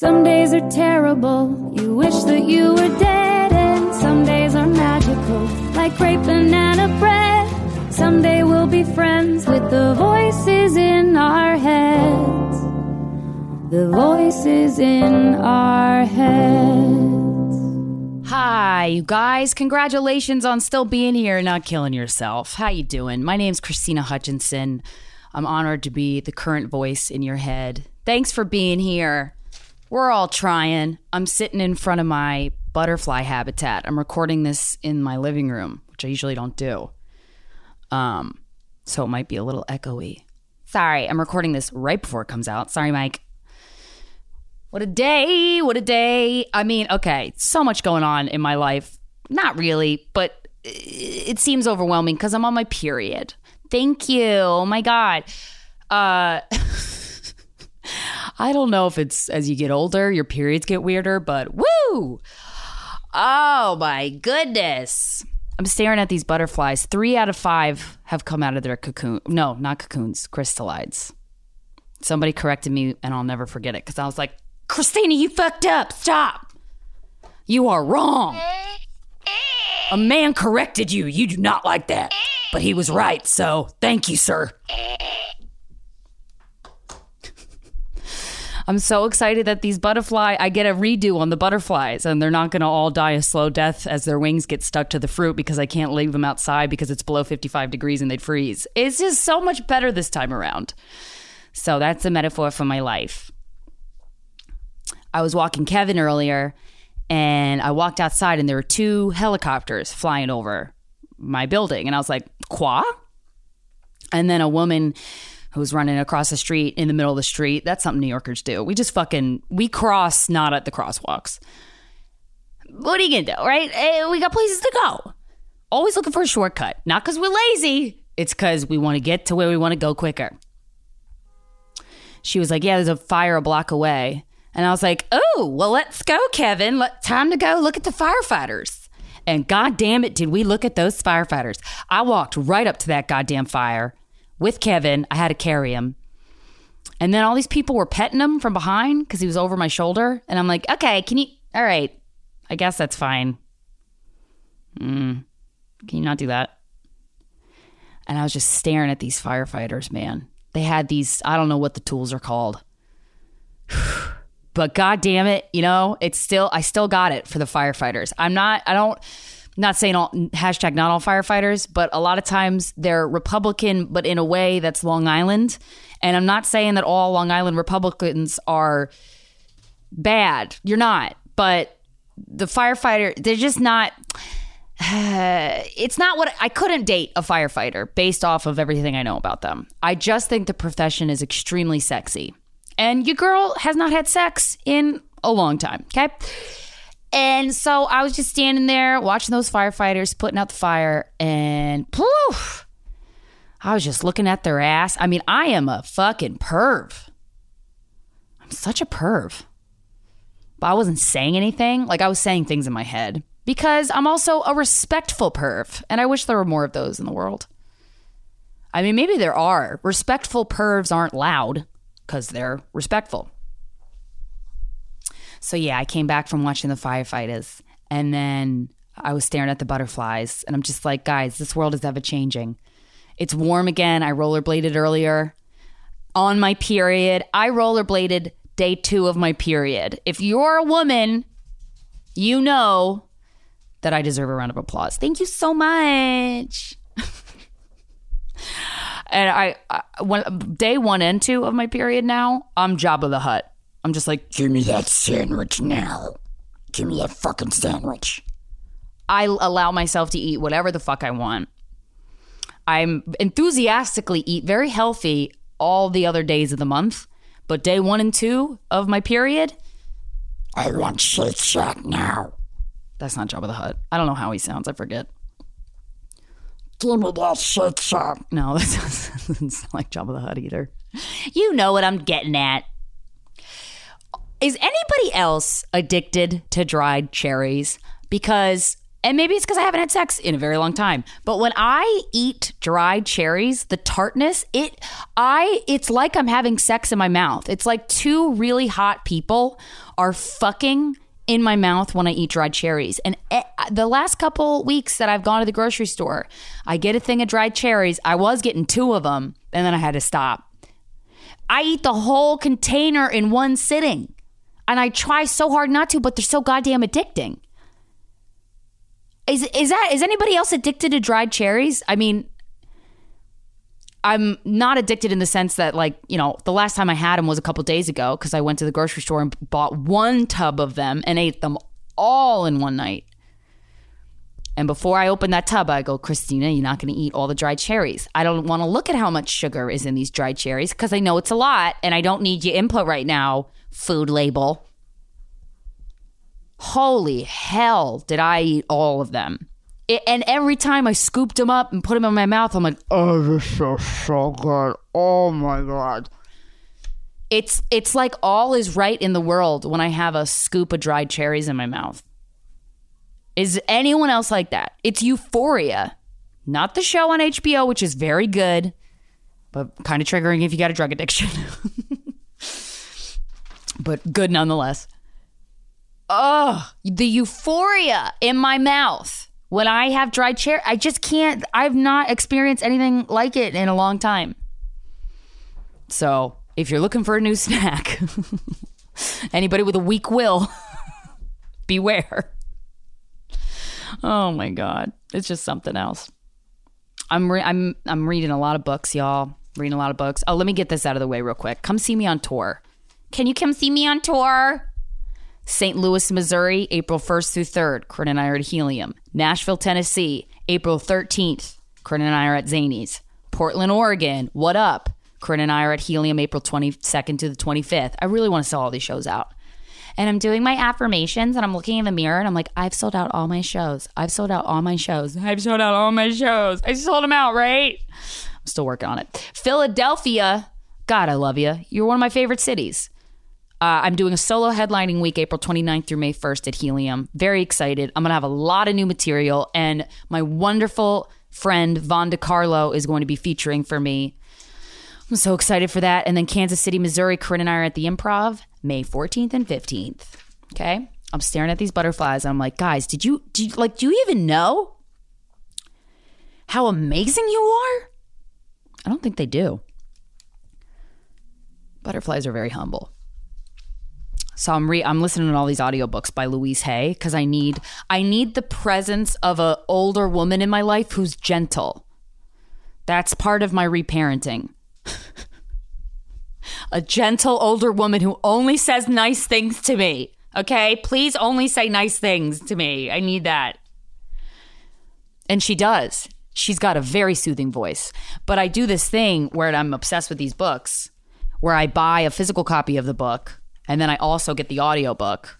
Some days are terrible, you wish that you were dead, and some days are magical, like great banana bread. Someday we'll be friends with the voices in our heads. The voices in our heads. Hi, you guys. Congratulations on still being here and not killing yourself. How you doing? My name's Krystyna Hutchinson. I'm honored to be the current voice in your head. Thanks for being here. We're all trying. I'm sitting in front of my butterfly habitat. I'm recording this in my living room, which I usually don't do. Um, so it might be a little echoey. Sorry, I'm recording this right before it comes out. Sorry, Mike. What a day. What a day. I mean, okay, so much going on in my life. Not really, but it seems overwhelming because I'm on my period. Thank you. Oh my God. Uh, I don't know if it's as you get older, your periods get weirder, but woo! Oh my goodness. I'm staring at these butterflies. Three out of five have come out of their cocoon. No, not cocoons, chrysalides. Somebody corrected me, and I'll never forget it because I was like, Krystyna, you fucked up. Stop. You are wrong. A man corrected you. You do not like that. But he was right, so thank you, sir. I'm so excited that these butterfly, I get a redo on the butterflies and they're not going to all die a slow death as their wings get stuck to the fruit because I can't leave them outside because it's below 55 degrees and they'd freeze. It's just so much better this time around. So that's a metaphor for my life. I was walking Kevin earlier and I walked outside and there were two helicopters flying over my building. And I was like, Qua? And then a woman who was running across the street in the middle of the street. That's something New Yorkers do. We just fucking, we cross not at the crosswalks. What are you gonna do, right? Eh, we got places to go. Always looking for a shortcut. Not because we're lazy, it's because we want to get to where we want to go quicker. She was like, Yeah, there's a fire a block away. And I was like, oh, well, let's go, Kevin. Let, time to go look at the firefighters. And goddamn it, did we look at those firefighters. I walked right up to that goddamn fire with Kevin. I had to carry him. And then all these people were petting him from behind because he was over my shoulder. And I'm like, okay, can you? All right. I guess that's fine. Mm, can you not do that? And I was just staring at these firefighters, man. They had these, I don't know what the tools are called. but god damn it you know it's still i still got it for the firefighters i'm not i don't not saying all hashtag not all firefighters but a lot of times they're republican but in a way that's long island and i'm not saying that all long island republicans are bad you're not but the firefighter they're just not uh, it's not what I couldn't date a firefighter based off of everything I know about them. I just think the profession is extremely sexy and your girl has not had sex in a long time. Okay. And so I was just standing there watching those firefighters putting out the fire, and poof, I was just looking at their ass. I mean, I am a fucking perv. I'm such a perv. But I wasn't saying anything. Like I was saying things in my head because I'm also a respectful perv, and I wish there were more of those in the world. I mean, maybe there are. Respectful pervs aren't loud because they're respectful. So yeah, I came back from watching the firefighters and then I was staring at the butterflies and I'm just like, guys, this world is ever changing. It's warm again. I rollerbladed earlier on my period. I rollerbladed day 2 of my period. If you're a woman, you know that I deserve a round of applause. Thank you so much. and I, I when day one and two of my period now, I'm Jabba the Hutt. I'm just like, give me that sandwich now. Give me that fucking sandwich. I allow myself to eat whatever the fuck I want. I'm enthusiastically eat very healthy all the other days of the month, but day one and two of my period, I want Shake Shack now. That's not Jabba the Hutt. I don't know how he sounds. I forget. Give me that Shake Shack. No, that doesn't sound like Jabba the Hutt either. You know what I'm getting at. Is anybody else addicted to dried cherries? Because And maybe it's because I haven't had sex in a very long time. But when I eat dried cherries, the tartness, it I it's like I'm having sex in my mouth. It's like two really hot people are fucking in my mouth when I eat dried cherries. And eh, the last couple weeks that I've gone to the grocery store, I get a thing of dried cherries. I was getting two of them, and then I had to stop. I eat the whole container in one sitting. And I try so hard not to, but they're so goddamn addicting. Is is that is anybody else addicted to dried cherries? I mean, I'm not addicted in the sense that like, you know, the last time I had them was a couple days ago cuz I went to the grocery store and bought one tub of them and ate them all in one night. And before I open that tub, I go, Krystyna, you're not going to eat all the dried cherries. I don't want to look at how much sugar is in these dried cherries because I know it's a lot and I don't need your input right now, food label. Holy hell, did I eat all of them? It, and every time I scooped them up and put them in my mouth, I'm like, Oh, this is so good. Oh my god. it's it's like all is right in the world when I have a scoop of dried cherries in my mouth. Is anyone else like that? It's euphoria. Not the show on HBO, which is very good, but kind of triggering if you got a drug addiction. but good nonetheless. Oh, the euphoria in my mouth when I have dried cherry. I just can't, I've not experienced anything like it in a long time. So if you're looking for a new snack, anybody with a weak will, beware. Oh my god, it's just something else. I'm re- I'm I'm reading a lot of books, y'all. Reading a lot of books. Oh, let me get this out of the way real quick. Come see me on tour. Can you come see me on tour? St. Louis, Missouri, April 1st through 3rd. Corinne and I are at Helium. Nashville, Tennessee, April 13th. Corinne and I are at Zanies. Portland, Oregon. What up? Corinne and I are at Helium, April 22nd to the 25th. I really want to sell all these shows out. And I'm doing my affirmations and I'm looking in the mirror and I'm like, I've sold out all my shows. I've sold out all my shows. I've sold out all my shows. I sold them out, right? I'm still working on it. Philadelphia. God, I love you. You're one of my favorite cities. Uh, I'm doing a solo headlining week, April 29th through May 1st at Helium. Very excited. I'm going to have a lot of new material, and my wonderful friend Von DiCarlo is going to be featuring for me. I'm so excited for that. And then Kansas City, Missouri, Corinne and I are at the Improv May 14th and 15th. Okay. I'm staring at these butterflies. I'm like, guys, did you, do you like, do you even know how amazing you are? I don't think they do. Butterflies are very humble. So I'm re- I'm listening to all these audiobooks by Louise Hay because I need I need the presence of a older woman in my life who's gentle. That's part of my reparenting. A gentle older woman who only says nice things to me. Okay? Please only say nice things to me. I need that. And she does. She's got a very soothing voice. But I do this thing where I'm obsessed with these books, where I buy a physical copy of the book and then I also get the audiobook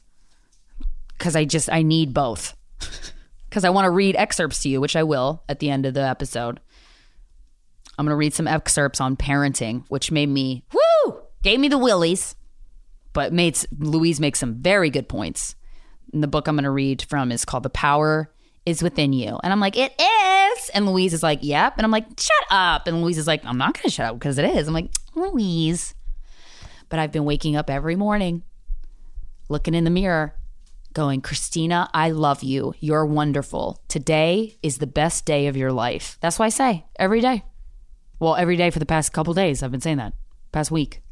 cuz I just I need both. cuz I want to read excerpts to you, which I will at the end of the episode. I'm going to read some excerpts on parenting, which made me woo, gave me the willies, but made Louise makes some very good points. And the book I'm going to read from is called The Power is Within You. And I'm like, it is. And Louise is like, yep. And I'm like, shut up. And Louise is like, I'm not going to shut up because it is. I'm like, Louise. But I've been waking up every morning, looking in the mirror, going, Krystyna, I love you. You're wonderful. Today is the best day of your life. That's what I say every day. Well, every day for the past couple days, I've been saying that. Past week.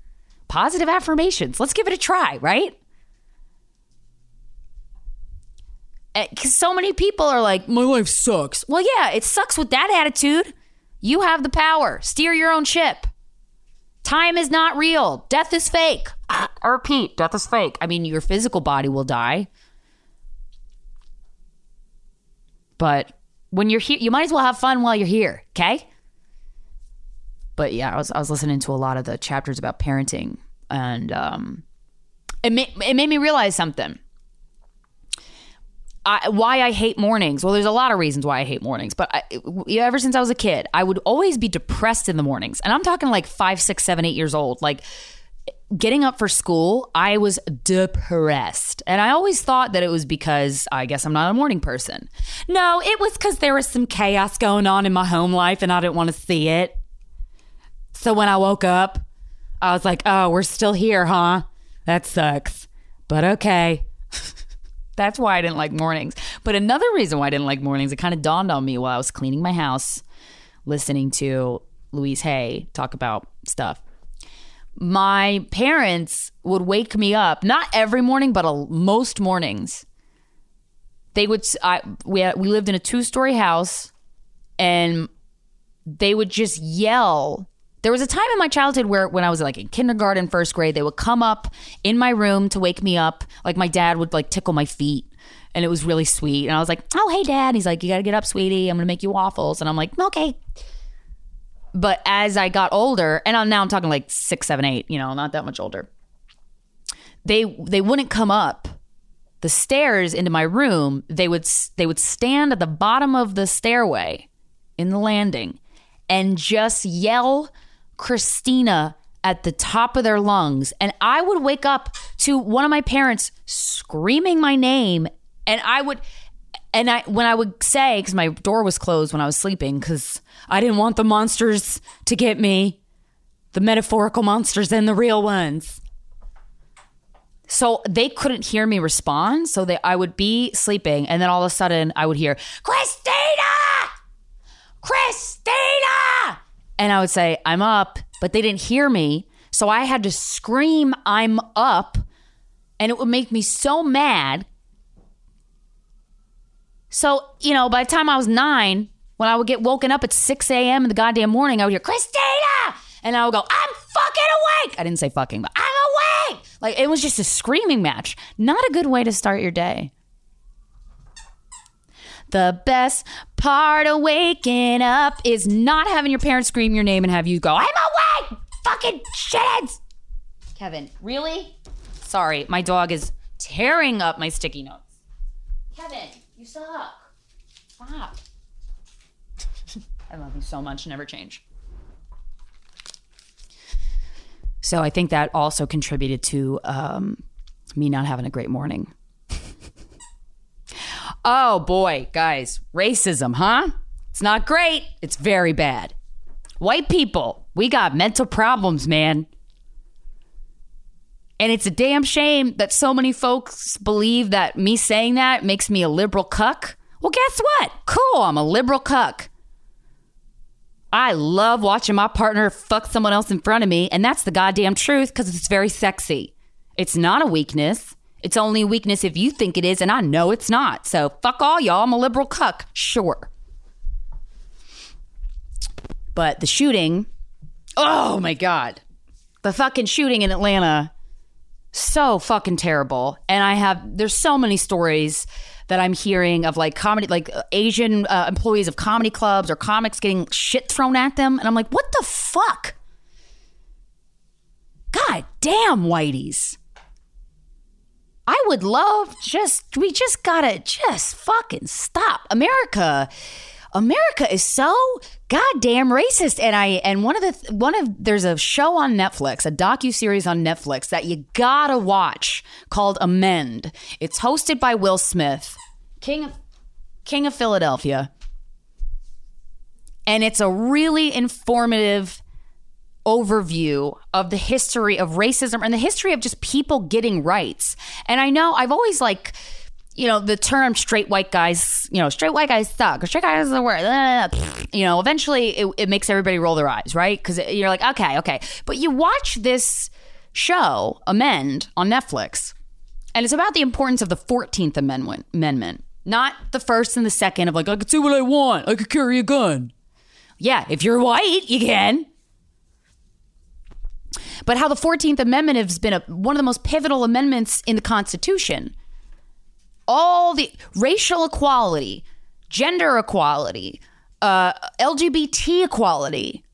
Positive affirmations. Let's give it a try, right? Eh, because so many people are like, my life sucks. Well, yeah, it sucks with that attitude. You have the power. Steer your own ship. Time is not real. Death is fake. I repeat, death is fake. I mean, your physical body will die. But when you're here, you might as well have fun while you're here, okay? But yeah, I was I was listening to a lot of the chapters about parenting, and um, it made it made me realize something. I, why I hate mornings. Well, there's a lot of reasons why I hate mornings, but I, ever since I was a kid, I would always be depressed in the mornings, and I'm talking like five, six, seven, eight years old. Like getting up for school, I was depressed. And I always thought that it was because I guess I'm not a morning person. No, it was because there was some chaos going on in my home life and I didn't want to see it. So when I woke up, I was like, oh, we're still here, huh? That sucks. But okay. That's why I didn't like mornings. But another reason why I didn't like mornings, it kind of dawned on me while I was cleaning my house, listening to Louise Hay talk about stuff. My parents would wake me up, not every morning, but a, most mornings. They would, I, we, we lived in a two story house, and they would just yell there was a time in my childhood where when I was like in kindergarten, first grade, they would come up in my room to wake me up. Like my dad would like tickle my feet and it was really sweet. And I was like, "Oh, hey dad." He's like, "You got to get up, sweetie. I'm to make you waffles." And I'm like, "Okay." But as I got older, and now I'm talking like six, seven, eight, you know, not that much older. They they wouldn't come up the stairs into my room. They would they would stand at the bottom of the stairway in the landing and just yell Krystyna at the top of their lungs. And I would wake up to one of my parents screaming my name. And I would, and I, when I would say, because my door was closed when I was sleeping, because I didn't want the monsters to get me, the metaphorical monsters and the real ones. So they couldn't hear me respond. So they, I would be sleeping, and then all of a sudden I would hear, Krystyna! Krystyna! And I would say, I'm up, but they didn't hear me. So I had to scream, I'm up. And it would make me so mad. So, you know, by the time I was nine, when I would get woken up at 6 a.m. in the goddamn morning, I would hear, Krystyna! And I would go, I'm fucking awake. I didn't say fucking, but I'm awake. Like it was just a screaming match. Not a good way to start your day. The best part of waking up is not having your parents scream your name and have you go, I'm awake! Fucking shitheads! Kevin, really? Sorry, my dog is tearing up my sticky notes. Kevin, you suck. Stop. I love you so much. Never change. So I think that also contributed to um, me not having a great morning. Oh boy, guys, racism, huh? It's not great. It's very bad. White people, we got mental problems, man. And it's a damn shame that so many folks believe that me saying that makes me a liberal cuck. Well, guess what? Cool, I'm a liberal cuck. I love watching my partner fuck someone else in front of me, and that's the goddamn truth because it's very sexy. It's not a weakness. It's only weakness if you think it is, and I know it's not. So fuck all y'all. I'm a liberal cuck. Sure. But the shooting, oh my God. The fucking shooting in Atlanta, so fucking terrible. And I have, there's so many stories that I'm hearing of like comedy, like Asian uh, employees of comedy clubs or comics getting shit thrown at them. And I'm like, what the fuck? God damn, whiteys. I would love just we just gotta just fucking stop. America America is so goddamn racist and I and one of the one of there's a show on Netflix, a docu series on Netflix that you got to watch called Amend. It's hosted by Will Smith, King of King of Philadelphia. And it's a really informative overview of the history of racism and the history of just people getting rights. And I know I've always like, you know, the term straight white guys, you know, straight white guys suck, or straight guys is the word. Uh, you know, eventually it, it makes everybody roll their eyes, right? Because you're like, okay, okay. But you watch this show, Amend, on Netflix, and it's about the importance of the 14th Amendment, amendment not the first and the second of like, I can do what I want, I could carry a gun. Yeah, if you're white, you can but how the 14th Amendment has been a, one of the most pivotal amendments in the Constitution. All the racial equality, gender equality, uh, LGBT equality,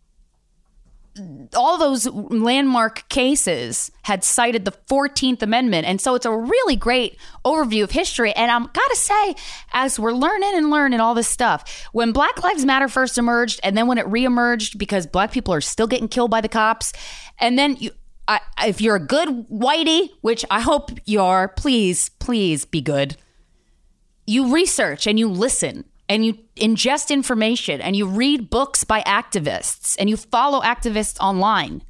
all those landmark cases had cited the 14th Amendment. And so it's a really great overview of history. And I'm got to say, as we're learning and learning all this stuff, when Black Lives Matter first emerged, and then when it reemerged because black people are still getting killed by the cops, and then you, I, if you're a good whitey, which I hope you are, please, please be good. You research and you listen and you ingest information and you read books by activists and you follow activists online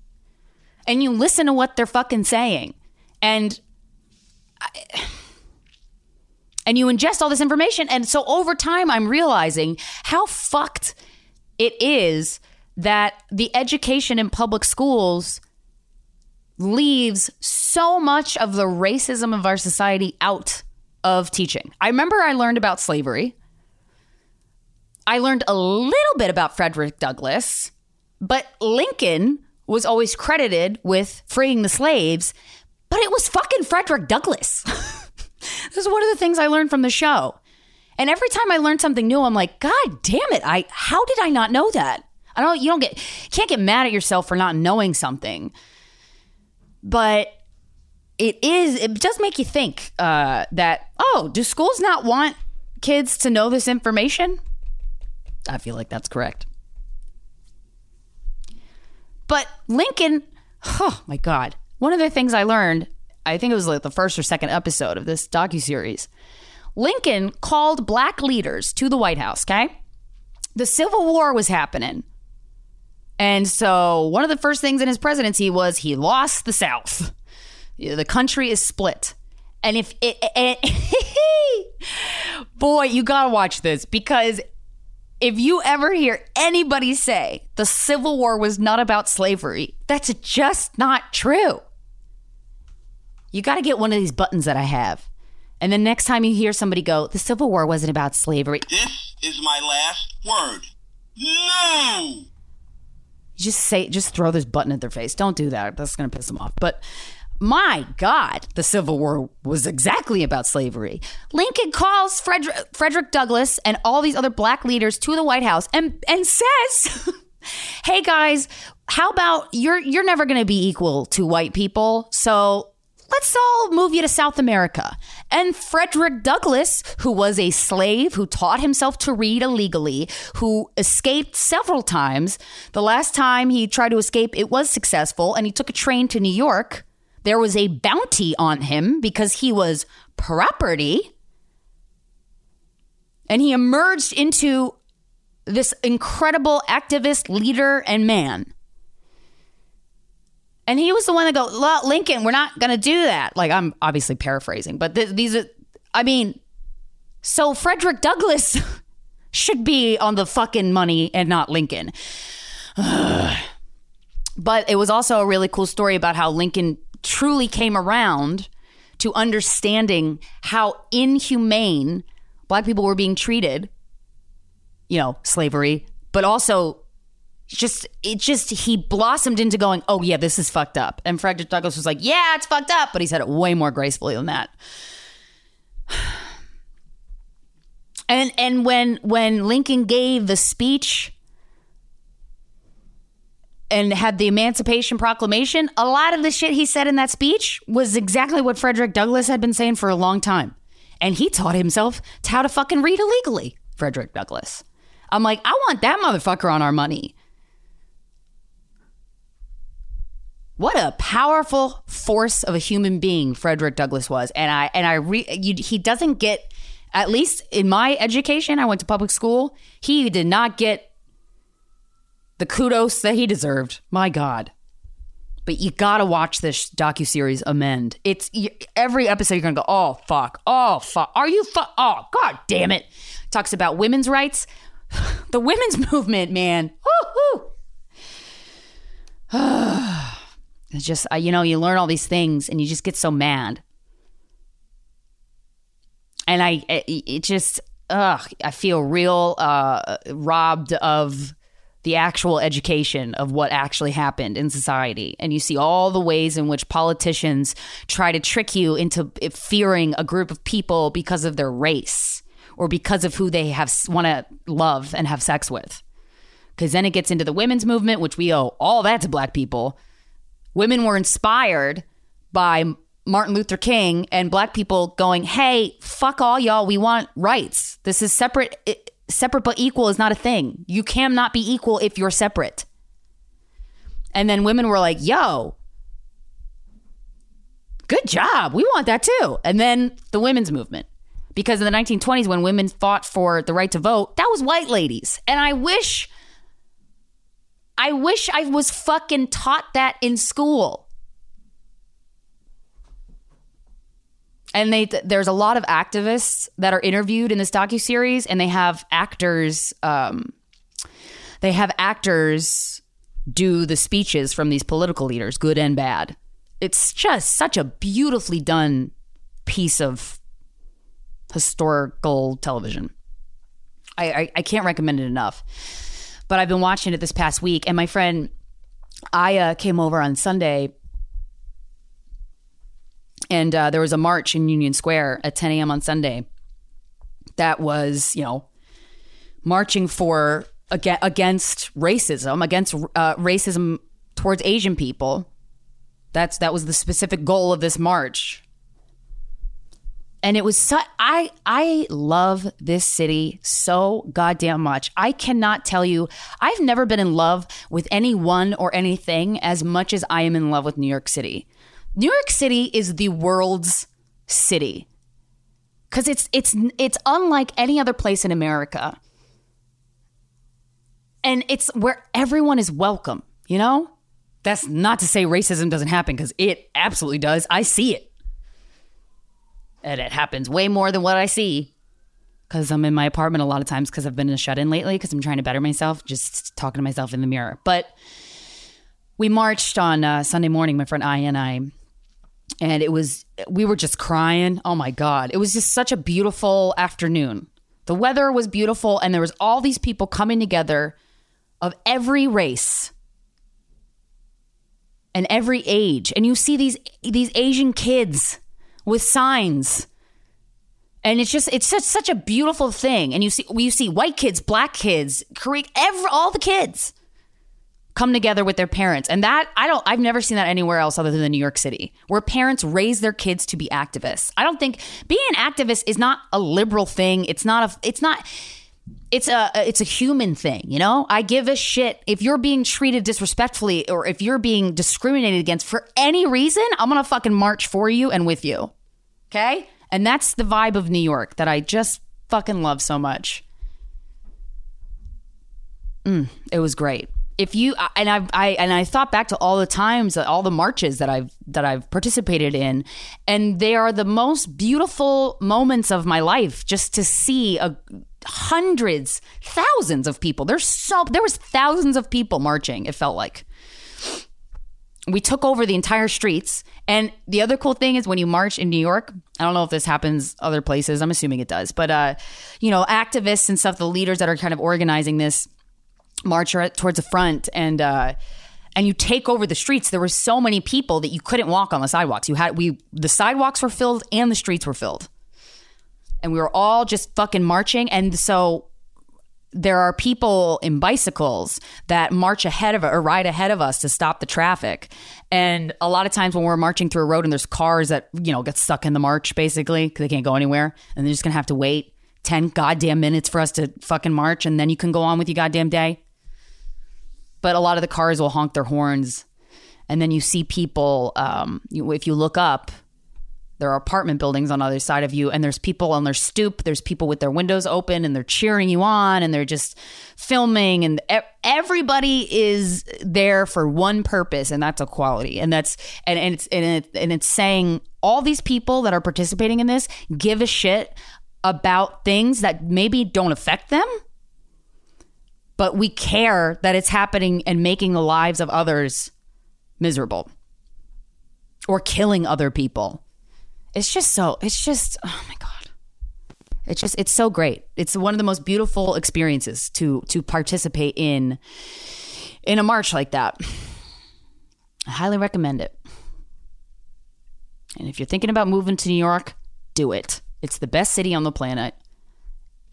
and you listen to what they're fucking saying and and you ingest all this information and so over time I'm realizing how fucked it is that the education in public schools leaves so much of the racism of our society out of teaching. I remember I learned about slavery. I learned a little bit about Frederick Douglass, but Lincoln was always credited with freeing the slaves, but it was fucking Frederick Douglass. this is one of the things I learned from the show. And every time I learn something new, I'm like, God damn it! I how did I not know that? I don't. You don't get can't get mad at yourself for not knowing something, but it is. It does make you think uh, that oh, do schools not want kids to know this information? I feel like that's correct. But Lincoln, oh my God. One of the things I learned, I think it was like the first or second episode of this docuseries. Lincoln called black leaders to the White House, okay? The Civil War was happening. And so one of the first things in his presidency was he lost the South. The country is split. And if it, boy, you got to watch this because if you ever hear anybody say the Civil War was not about slavery, that's just not true. You got to get one of these buttons that I have. And the next time you hear somebody go, the Civil War wasn't about slavery, This is my last word. No! just say, just throw this button at their face. Don't do that. That's going to piss them off. But my God, the Civil War was exactly about slavery. Lincoln calls Frederick, Frederick Douglass and all these other black leaders to the White House and and says, "Hey guys, how about you're you're never going to be equal to white people, so." Let's all move you to South America. And Frederick Douglass, who was a slave, who taught himself to read illegally, who escaped several times. The last time he tried to escape, it was successful, and he took a train to New York there was a bounty on him because he was property. And he emerged into this incredible activist, leader, and man. And he was the one that go, "Well, Lincoln, we're not going to do that. Like, I'm obviously paraphrasing, but th- these are, I mean, so Frederick Douglass should be on the fucking money and not Lincoln. but it was also a really cool story about how Lincoln truly came around to understanding how inhumane black people were being treated, you know, slavery, but also just it just he blossomed into going, "Oh yeah, this is fucked up." And Frederick Douglass was like, "Yeah, it's fucked up," but he said it way more gracefully than that. And and when when Lincoln gave the speech and had the Emancipation Proclamation, a lot of the shit he said in that speech was exactly what Frederick Douglass had been saying for a long time. And he taught himself to how to fucking read illegally, Frederick Douglass. I'm like, I want that motherfucker on our money. What a powerful force of a human being Frederick Douglass was, and I and I re, you, he doesn't get at least in my education. I went to public school. He did not get the kudos that he deserved. My God. But you gotta watch this docu series. Amend. It's every episode. You're gonna go, oh fuck, oh fuck. Are you fuck? Oh god damn it. Talks about women's rights, the women's movement, man. It's just uh, you know you learn all these things and you just get so mad. And I, it, it just, ugh, I feel real uh, robbed of the actual education of what actually happened in society. And you see all the ways in which politicians try to trick you into fearing a group of people because of their race or because of who they have want to love and have sex with. Because then it gets into the women's movement, which we owe all that to black people. Women were inspired by Martin Luther King and black people going, "Hey, fuck all y'all, we want rights. This is separate separate but equal is not a thing. You cannot be equal if you're separate." And then women were like, "Yo, Good job. We want that too. And then the women's movement. Because in the 1920s, when women fought for the right to vote, that was white ladies. And I wish, I wish I was fucking taught that in school. And they, there's a lot of activists that are interviewed in this docu series, and they have actors, um, they have actors do the speeches from these political leaders, good and bad. It's just such a beautifully done piece of historical television. I, I, I can't recommend it enough. But I've been watching it this past week, and my friend Aya came over on Sunday, and uh, there was a march in Union Square at 10 a.m. on Sunday that was, you know, marching for aga- against racism, against uh, racism towards Asian people. That's that was the specific goal of this march and it was I I love this city so goddamn much. I cannot tell you I've never been in love with anyone or anything as much as I am in love with New York City. New York City is the world's city. Cuz it's it's it's unlike any other place in America. And it's where everyone is welcome, you know? That's not to say racism doesn't happen cuz it absolutely does. I see it and it happens way more than what I see because I'm in my apartment a lot of times because I've been in a shut in lately because I'm trying to better myself, just talking to myself in the mirror. But we marched on uh, Sunday morning, my friend I and I, and it was, we were just crying. Oh my God. It was just such a beautiful afternoon. The weather was beautiful, and there was all these people coming together of every race and every age. And you see these these Asian kids with signs. And it's just it's just such a beautiful thing. And you see you see white kids, black kids, Korean, every all the kids come together with their parents. And that I don't I've never seen that anywhere else other than New York City, where parents raise their kids to be activists. I don't think being an activist is not a liberal thing. It's not a it's not it's a it's a human thing, you know? I give a shit if you're being treated disrespectfully or if you're being discriminated against for any reason, I'm going to fucking march for you and with you. Okay? And that's the vibe of New York that I just fucking love so much. Mm, it was great. If you and I, I and I thought back to all the times, all the marches that I've that I've participated in, and they are the most beautiful moments of my life. Just to see a hundreds, thousands of people. There's so there was thousands of people marching. It felt like we took over the entire streets. And the other cool thing is when you march in New York, I don't know if this happens other places. I'm assuming it does, but uh, you know, activists and stuff, the leaders that are kind of organizing this march towards the front and uh, and you take over the streets. There were so many people that you couldn't walk on the sidewalks. You had we the sidewalks were filled and the streets were filled and we were all just fucking marching. And so there are people in bicycles that march ahead of or ride ahead of us to stop the traffic. And a lot of times when we're marching through a road and there's cars that, you know, get stuck in the march basically because they can't go anywhere and they're just going to have to wait 10 goddamn minutes for us to fucking march and then you can go on with your goddamn day. But a lot of the cars will honk their horns. And then you see people, um, you, if you look up, there are apartment buildings on the other side of you and there's people on their stoop there's people with their windows open and they're cheering you on and they're just filming and everybody is there for one purpose and that's equality and that's and, and it's and, it, and it's saying all these people that are participating in this give a shit about things that maybe don't affect them but we care that it's happening and making the lives of others miserable or killing other people. It's just so it's just oh my god. It's just it's so great. It's one of the most beautiful experiences to to participate in in a march like that. I highly recommend it. And if you're thinking about moving to new york do it. It's the best city on the planet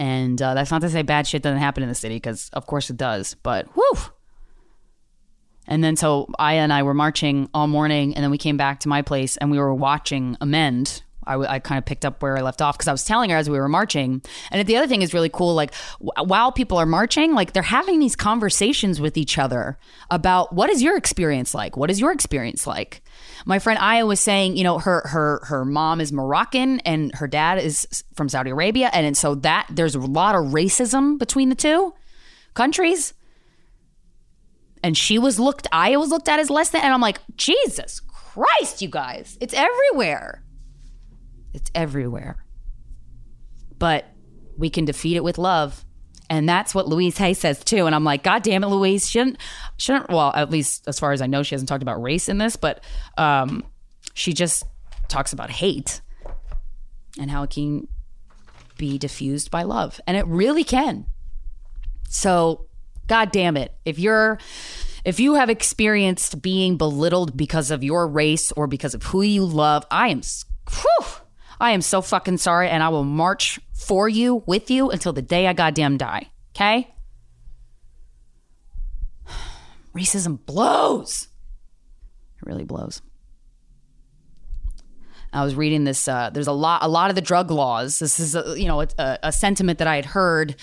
and uh, that's not to say bad shit doesn't happen in the city because of course it does but whew and then so Aya and I were marching all morning, and then we came back to my place and we were watching Amend. I, w- I kind of picked up where I left off because I was telling her as we were marching. And the other thing is really cool. Like w- while people are marching, like they're having these conversations with each other about what is your experience like? What is your experience like? My friend Aya was saying, you know, her her her mom is Moroccan and her dad is from Saudi Arabia, and so that there's a lot of racism between the two countries. And she was looked, Aya was looked at as less than, and I'm like, Jesus Christ, you guys, it's everywhere. It's everywhere. But we can defeat it with love. And that's what Louise Hay says too. And I'm like, God damn it, Louise. Shouldn't shouldn't well, at least as far as I know, she hasn't talked about race in this, but um she just talks about hate and how it can be diffused by love. And it really can. So, God damn it. If you're if you have experienced being belittled because of your race or because of who you love, I am whew, I am so fucking sorry and I will march for you with you until the day I goddamn die. Okay? Racism blows. It really blows. I was reading this. Uh, there's a lot, a lot of the drug laws. This is, a, you know, a, a sentiment that I had heard.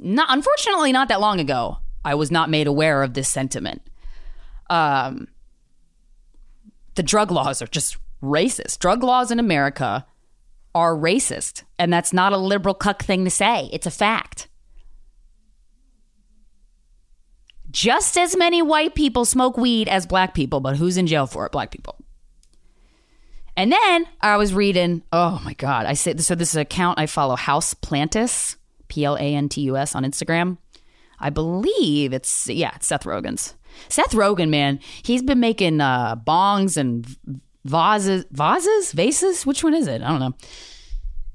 Not, unfortunately, not that long ago. I was not made aware of this sentiment. Um, the drug laws are just racist. Drug laws in America are racist, and that's not a liberal cuck thing to say. It's a fact. Just as many white people smoke weed as black people, but who's in jail for it? Black people. And then I was reading, oh my God. I say so this is an account I follow, House Plantus, P L A N T U S on Instagram. I believe it's yeah, it's Seth Rogen's. Seth Rogen, man, he's been making uh, bongs and vases, vases, vases. Which one is it? I don't know.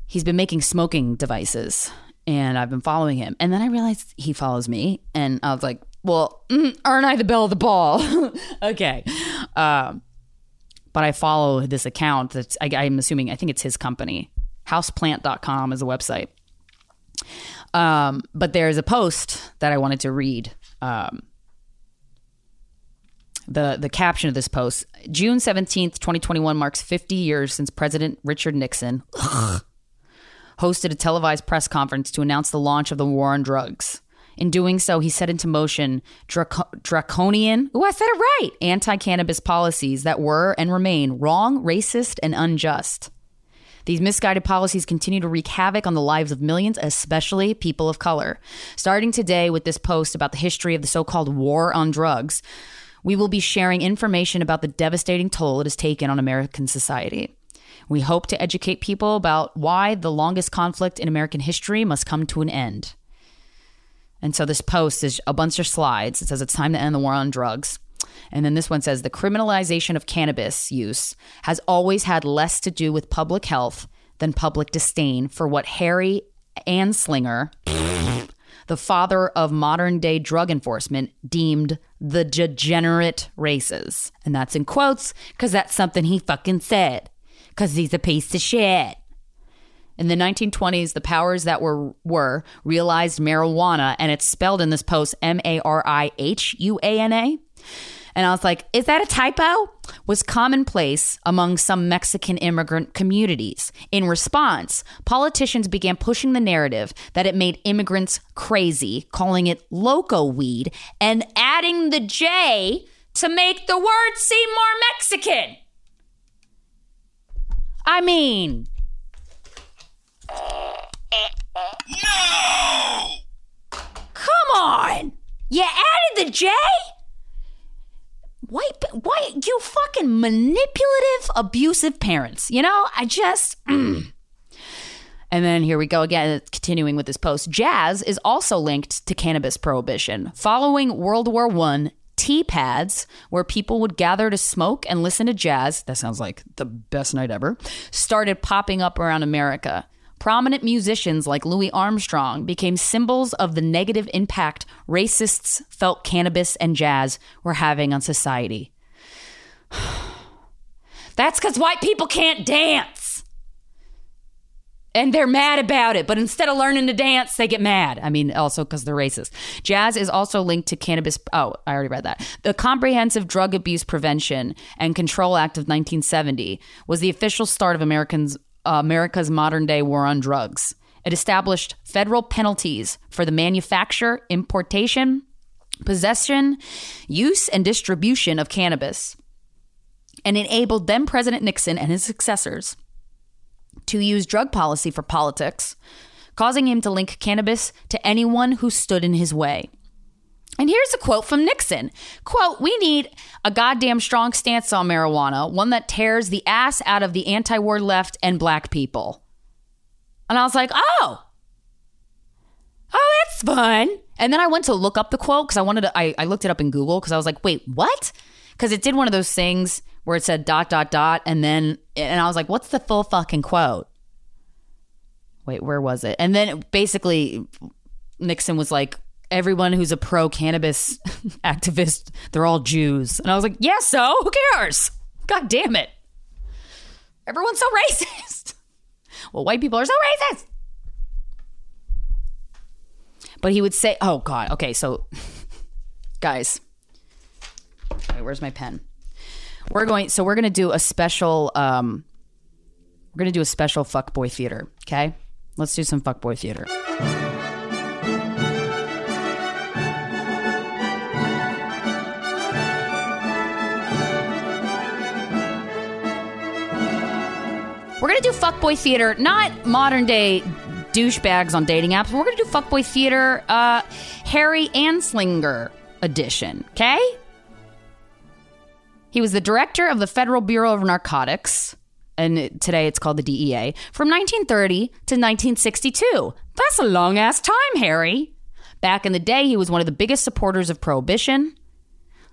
He's been making smoking devices, and I've been following him. And then I realized he follows me, and I was like, "Well, mm, aren't I the belle of the ball?" okay. Um, but I follow this account that's I, I'm assuming I think it's his company. Houseplant.com is a website. Um, but there's a post that I wanted to read. Um, the the caption of this post: June seventeenth, twenty twenty one, marks fifty years since President Richard Nixon hosted a televised press conference to announce the launch of the war on drugs. In doing so, he set into motion draco- draconian, oh, I said it right, anti cannabis policies that were and remain wrong, racist, and unjust. These misguided policies continue to wreak havoc on the lives of millions, especially people of color. Starting today with this post about the history of the so called war on drugs, we will be sharing information about the devastating toll it has taken on American society. We hope to educate people about why the longest conflict in American history must come to an end. And so this post is a bunch of slides. It says it's time to end the war on drugs. And then this one says the criminalization of cannabis use has always had less to do with public health than public disdain for what Harry Anslinger, the father of modern day drug enforcement, deemed the degenerate races. And that's in quotes because that's something he fucking said. Because he's a piece of shit. In the 1920s, the powers that were were realized marijuana, and it's spelled in this post M A R I H U A N A. And I was like, is that a typo? Was commonplace among some Mexican immigrant communities. In response, politicians began pushing the narrative that it made immigrants crazy, calling it loco weed, and adding the J to make the word seem more Mexican. I mean, No! Come on! You added the J? White, why you fucking manipulative, abusive parents? You know, I just. mm. And then here we go again, continuing with this post. Jazz is also linked to cannabis prohibition. Following World War One, tea pads where people would gather to smoke and listen to jazz. That sounds like the best night ever. Started popping up around America. Prominent musicians like Louis Armstrong became symbols of the negative impact racists felt cannabis and jazz were having on society. That's because white people can't dance. And they're mad about it, but instead of learning to dance, they get mad. I mean, also because they're racist. Jazz is also linked to cannabis. Oh, I already read that. The Comprehensive Drug Abuse Prevention and Control Act of 1970 was the official start of Americans, America's modern day war on drugs. It established federal penalties for the manufacture, importation, possession, use, and distribution of cannabis, and enabled then President Nixon and his successors to use drug policy for politics, causing him to link cannabis to anyone who stood in his way. And here's a quote from Nixon. Quote, we need a goddamn strong stance on marijuana, one that tears the ass out of the anti-war left and black people. And I was like, oh, oh, that's fun. And then I went to look up the quote because I wanted to, I, I looked it up in Google because I was like, wait, what? Because it did one of those things where it said dot, dot, dot. And then, and I was like, what's the full fucking quote? Wait, where was it? And then basically, Nixon was like, everyone who's a pro cannabis activist, they're all Jews. And I was like, yeah, so who cares? God damn it. Everyone's so racist. Well, white people are so racist. But he would say, oh, God. Okay, so, guys, wait, where's my pen? We're going, so we're going to do a special, um, we're going to do a special fuckboy theater, okay? Let's do some fuckboy theater. We're gonna do fuckboy theater, not modern day douchebags on dating apps. We're gonna do fuckboy theater, uh, Harry Anslinger edition. Okay. He was the director of the Federal Bureau of Narcotics, and today it's called the DEA, from 1930 to 1962. That's a long ass time, Harry. Back in the day, he was one of the biggest supporters of prohibition.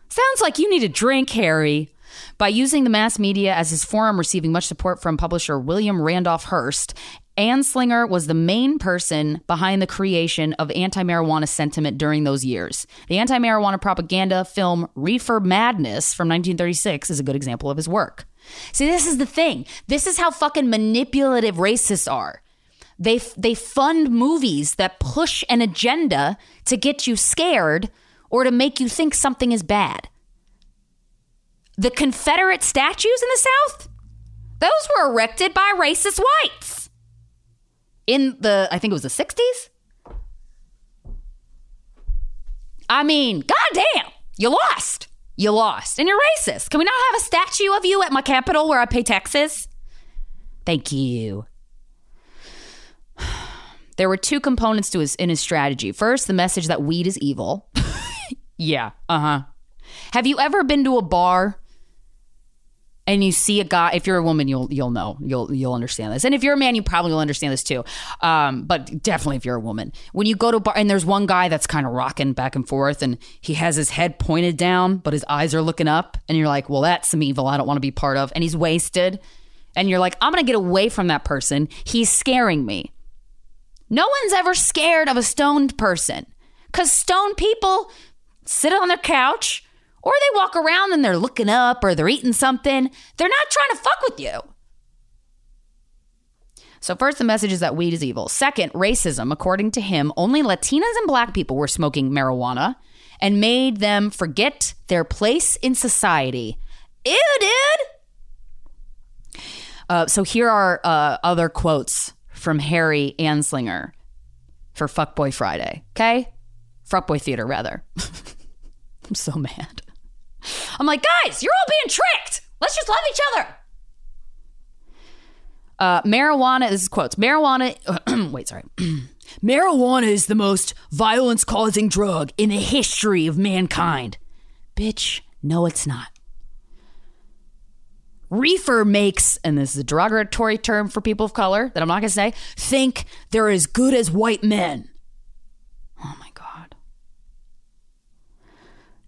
Sounds like you need a drink, Harry. By using the mass media as his forum, receiving much support from publisher William Randolph Hearst, Anslinger was the main person behind the creation of anti marijuana sentiment during those years. The anti marijuana propaganda film Reefer Madness from 1936 is a good example of his work. See, this is the thing. This is how fucking manipulative racists are. They, they fund movies that push an agenda to get you scared or to make you think something is bad. The Confederate statues in the South, those were erected by racist whites in the, I think it was the 60s. I mean, goddamn, you lost. You lost. And you're racist. Can we not have a statue of you at my capital where I pay taxes? Thank you. There were two components to his in his strategy. First, the message that weed is evil. yeah, uh-huh. Have you ever been to a bar and you see a guy if you're a woman you'll you'll know you'll you'll understand this. And if you're a man you probably will understand this too. Um, but definitely if you're a woman. When you go to bar and there's one guy that's kind of rocking back and forth and he has his head pointed down but his eyes are looking up and you're like well that's some evil i don't want to be part of and he's wasted and you're like i'm gonna get away from that person. He's scaring me. No one's ever scared of a stoned person because stoned people sit on their couch or they walk around and they're looking up or they're eating something. They're not trying to fuck with you. So, first, the message is that weed is evil. Second, racism. According to him, only Latinas and black people were smoking marijuana and made them forget their place in society. Ew, dude. Uh, so, here are uh, other quotes from Harry Anslinger for Fuckboy Friday. Okay? Fuckboy Theater, rather. I'm so mad. I'm like, guys, you're all being tricked. Let's just love each other. Uh, marijuana, this is quotes. Marijuana, wait, sorry. marijuana is the most violence causing drug in the history of mankind. Bitch, no, it's not. Reefer makes, and this is a derogatory term for people of color that I'm not going to say, think they're as good as white men. Oh my God.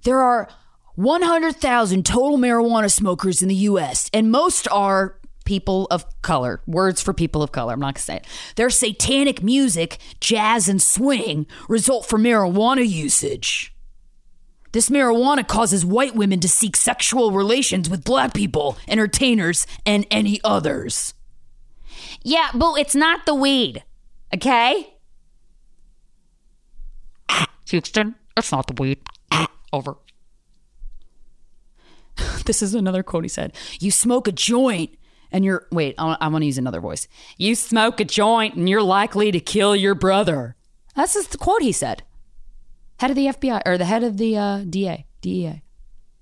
There are 100,000 total marijuana smokers in the US, and most are people of color. Words for people of color. I'm not going to say it. Their satanic music, jazz, and swing result from marijuana usage. This marijuana causes white women to seek sexual relations with black people, entertainers, and any others. Yeah, boo, it's not the weed. Okay? Houston, it's not the weed. Over. This is another quote he said. You smoke a joint and you're. Wait, I, want to use another voice. You smoke a joint and you're likely to kill your brother. That's just the quote he said. Head of the FBI, or the head of the uh, DA, DEA.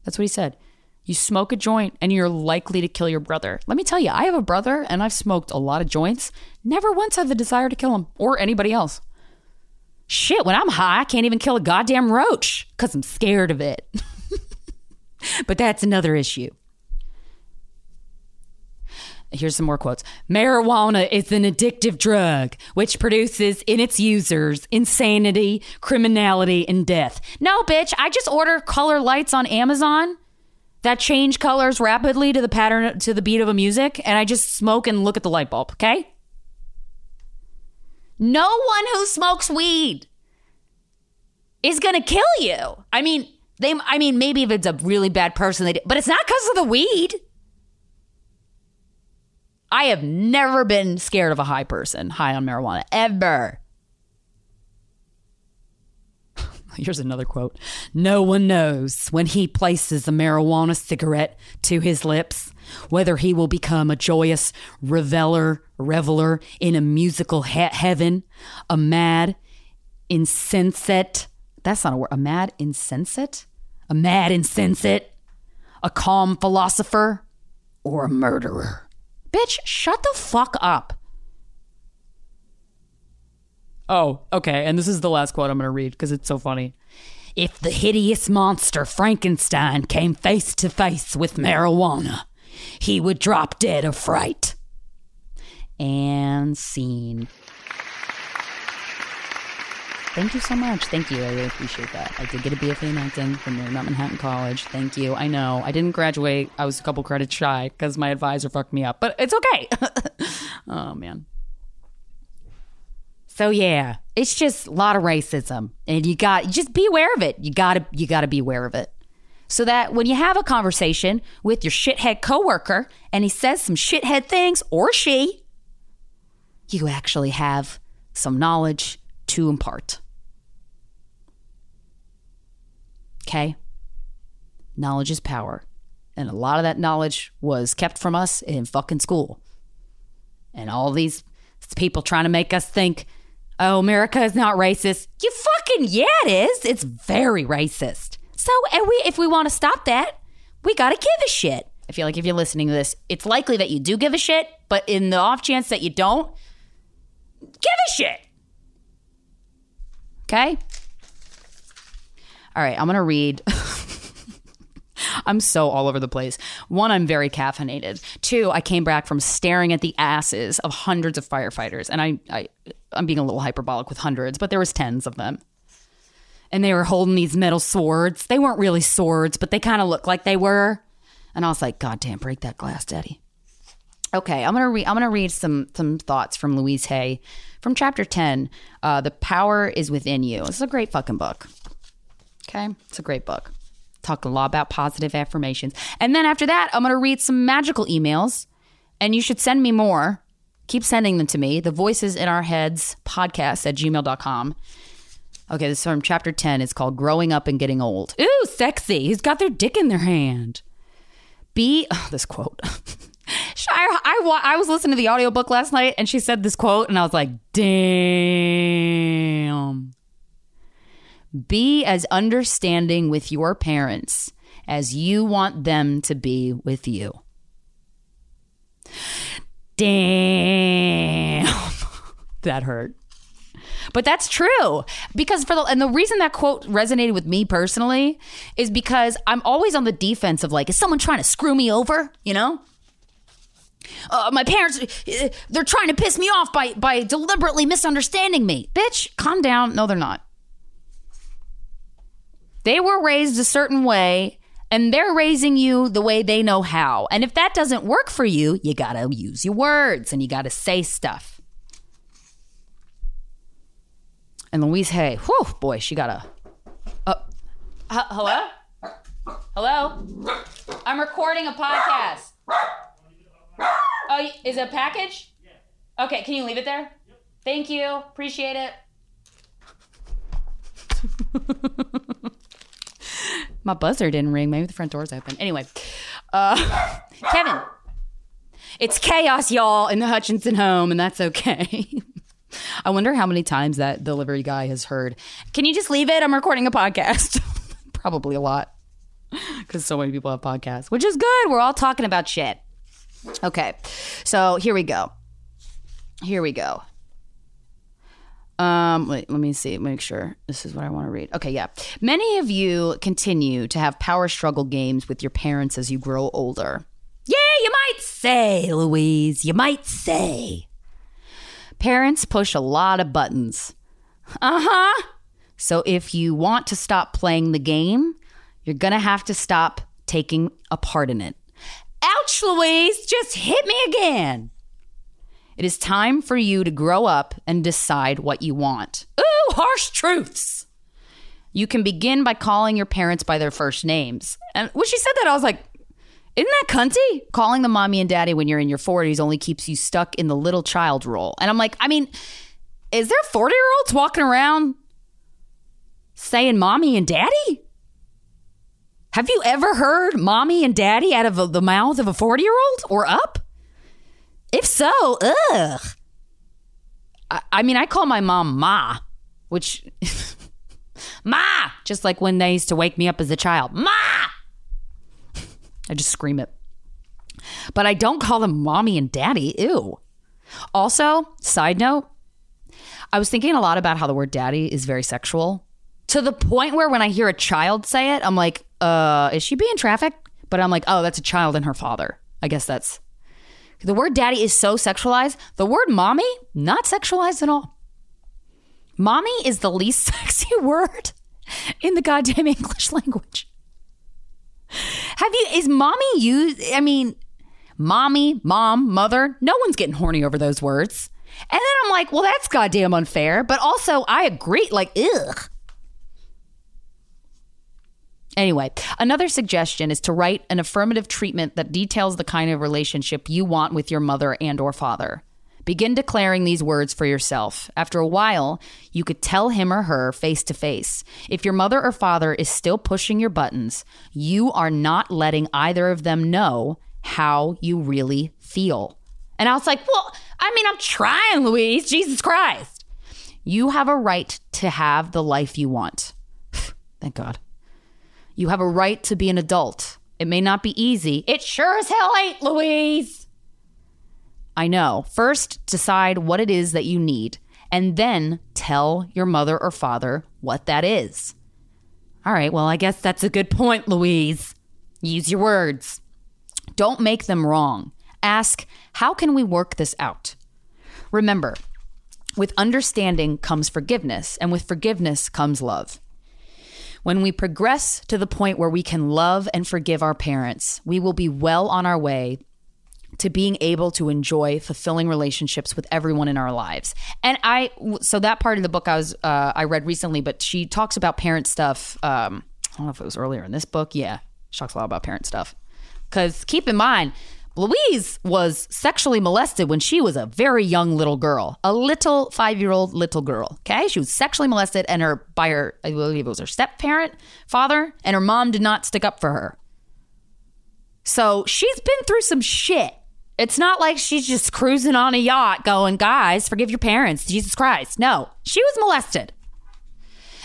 That's what he said. You smoke a joint and you're likely to kill your brother. Let me tell you, I have a brother and I've smoked a lot of joints. Never once had the desire to kill him or anybody else. Shit, when I'm high, I can't even kill a goddamn roach because I'm scared of it. but that's another issue. Here's some more quotes. Marijuana is an addictive drug which produces in its users insanity, criminality, and death. No, bitch, I just order color lights on Amazon that change colors rapidly to the pattern to the beat of a music, and I just smoke and look at the light bulb, okay? No one who smokes weed is gonna kill you. I mean, they I mean, maybe if it's a really bad person, they but it's not because of the weed. I have never been scared of a high person high on marijuana ever. Here's another quote. No one knows when he places a marijuana cigarette to his lips whether he will become a joyous reveler, reveler in a musical he- heaven, a mad insensate. That's not a word. A mad insensate? A mad insensate? A calm philosopher? Or a murderer? Bitch, shut the fuck up. Oh, okay. And this is the last quote I'm going to read because it's so funny. If the hideous monster Frankenstein came face to face with marijuana, he would drop dead of fright. And scene. Thank you so much. Thank you. I really appreciate that. I did get a BFA in acting from Marymount Manhattan College. Thank you. I know. I didn't graduate. I was a couple credits shy because my advisor fucked me up, but it's okay. oh, man. So yeah, it's just a lot of racism, and you got just be aware of it. You gotta you gotta be aware of it, so that when you have a conversation with your shithead coworker and he says some shithead things or she, you actually have some knowledge to impart. Okay, knowledge is power, and a lot of that knowledge was kept from us in fucking school, and all these people trying to make us think oh, America is not racist. You fucking yeah, it is. It's very racist. So, and we, if we want to stop that, we got to give a shit. I feel like if you're listening to this, it's likely that you do give a shit, but in the off chance that you don't, give a shit. Okay? All right, I'm going to read. I'm so all over the place. One, I'm very caffeinated. Two, I came back from staring at the asses of hundreds of firefighters, and I, I I'm being a little hyperbolic with hundreds, but there was tens of them. And they were holding these metal swords. They weren't really swords, but they kind of looked like they were. And I was like, God damn, break that glass, Daddy. Okay, I'm gonna read. I'm gonna read some some thoughts from Louise Hay from chapter ten. Uh, the power is within you. This is a great fucking book. Okay, it's a great book. Talk a lot about positive affirmations, and then after that, I'm gonna read some magical emails, and you should send me more. Keep sending them to me. The voices in our heads podcast at gmail.com. Okay, this is from chapter 10. It's called Growing Up and Getting Old. Ooh, sexy. He's got their dick in their hand. Be, oh, this quote. I, I, I was listening to the audiobook last night and she said this quote, and I was like, damn. Be as understanding with your parents as you want them to be with you. Damn. that hurt. But that's true because for the and the reason that quote resonated with me personally is because I'm always on the defense of like, is someone trying to screw me over? You know, uh, my parents uh, they're trying to piss me off by by deliberately misunderstanding me. Bitch, calm down. No, they're not. They were raised a certain way and they're raising you the way they know how. And if that doesn't work for you, you got to use your words and you got to say stuff. And Louise Hay, whew, boy, she got a. Uh, h- hello? Hello? I'm recording a podcast. Oh, is it a package? Okay, can you leave it there? Thank you. Appreciate it. My buzzer didn't ring. Maybe the front door's open. Anyway, uh, Kevin, it's chaos, y'all, in the Hutchinson home, and that's okay. I wonder how many times that delivery guy has heard. Can you just leave it? I'm recording a podcast. Probably a lot because so many people have podcasts, which is good. We're all talking about shit. Okay, so here we go. Here we go. Um, wait, let me see, make sure this is what I want to read. Okay, yeah. Many of you continue to have power struggle games with your parents as you grow older. Yeah, you might say, Louise, you might say. Parents push a lot of buttons. Uh huh. So if you want to stop playing the game, you're going to have to stop taking a part in it. Ouch, Louise, just hit me again. It is time for you to grow up and decide what you want. Ooh, harsh truths. You can begin by calling your parents by their first names. And when she said that, I was like, isn't that cunty? Calling the mommy and daddy when you're in your 40s only keeps you stuck in the little child role. And I'm like, I mean, is there 40 year olds walking around saying mommy and daddy? Have you ever heard mommy and daddy out of the mouth of a 40 year old or up? If so, ugh. I, I mean, I call my mom Ma, which, Ma, just like when they used to wake me up as a child. Ma! I just scream it. But I don't call them mommy and daddy. Ew. Also, side note, I was thinking a lot about how the word daddy is very sexual to the point where when I hear a child say it, I'm like, uh, is she being trafficked? But I'm like, oh, that's a child and her father. I guess that's the word daddy is so sexualized. The word mommy, not sexualized at all. Mommy is the least sexy word in the goddamn English language. Have you, is mommy used? I mean, mommy, mom, mother, no one's getting horny over those words. And then I'm like, well, that's goddamn unfair. But also, I agree. Like, ugh. Anyway, another suggestion is to write an affirmative treatment that details the kind of relationship you want with your mother and or father. Begin declaring these words for yourself. After a while, you could tell him or her face to face. If your mother or father is still pushing your buttons, you are not letting either of them know how you really feel. And I was like, well, I mean, I'm trying, Louise. Jesus Christ. You have a right to have the life you want. Thank God. You have a right to be an adult. It may not be easy. It sure as hell ain't, Louise. I know. First, decide what it is that you need, and then tell your mother or father what that is. All right, well, I guess that's a good point, Louise. Use your words. Don't make them wrong. Ask, how can we work this out? Remember, with understanding comes forgiveness, and with forgiveness comes love. When we progress to the point where we can love and forgive our parents, we will be well on our way to being able to enjoy fulfilling relationships with everyone in our lives. And I, so that part of the book I was, uh, I read recently, but she talks about parent stuff. Um, I don't know if it was earlier in this book. Yeah, she talks a lot about parent stuff. Because keep in mind, Louise was sexually molested when she was a very young little girl, a little five year old little girl. Okay. She was sexually molested and her, by her, I believe it was her step parent, father, and her mom did not stick up for her. So she's been through some shit. It's not like she's just cruising on a yacht going, guys, forgive your parents. Jesus Christ. No, she was molested.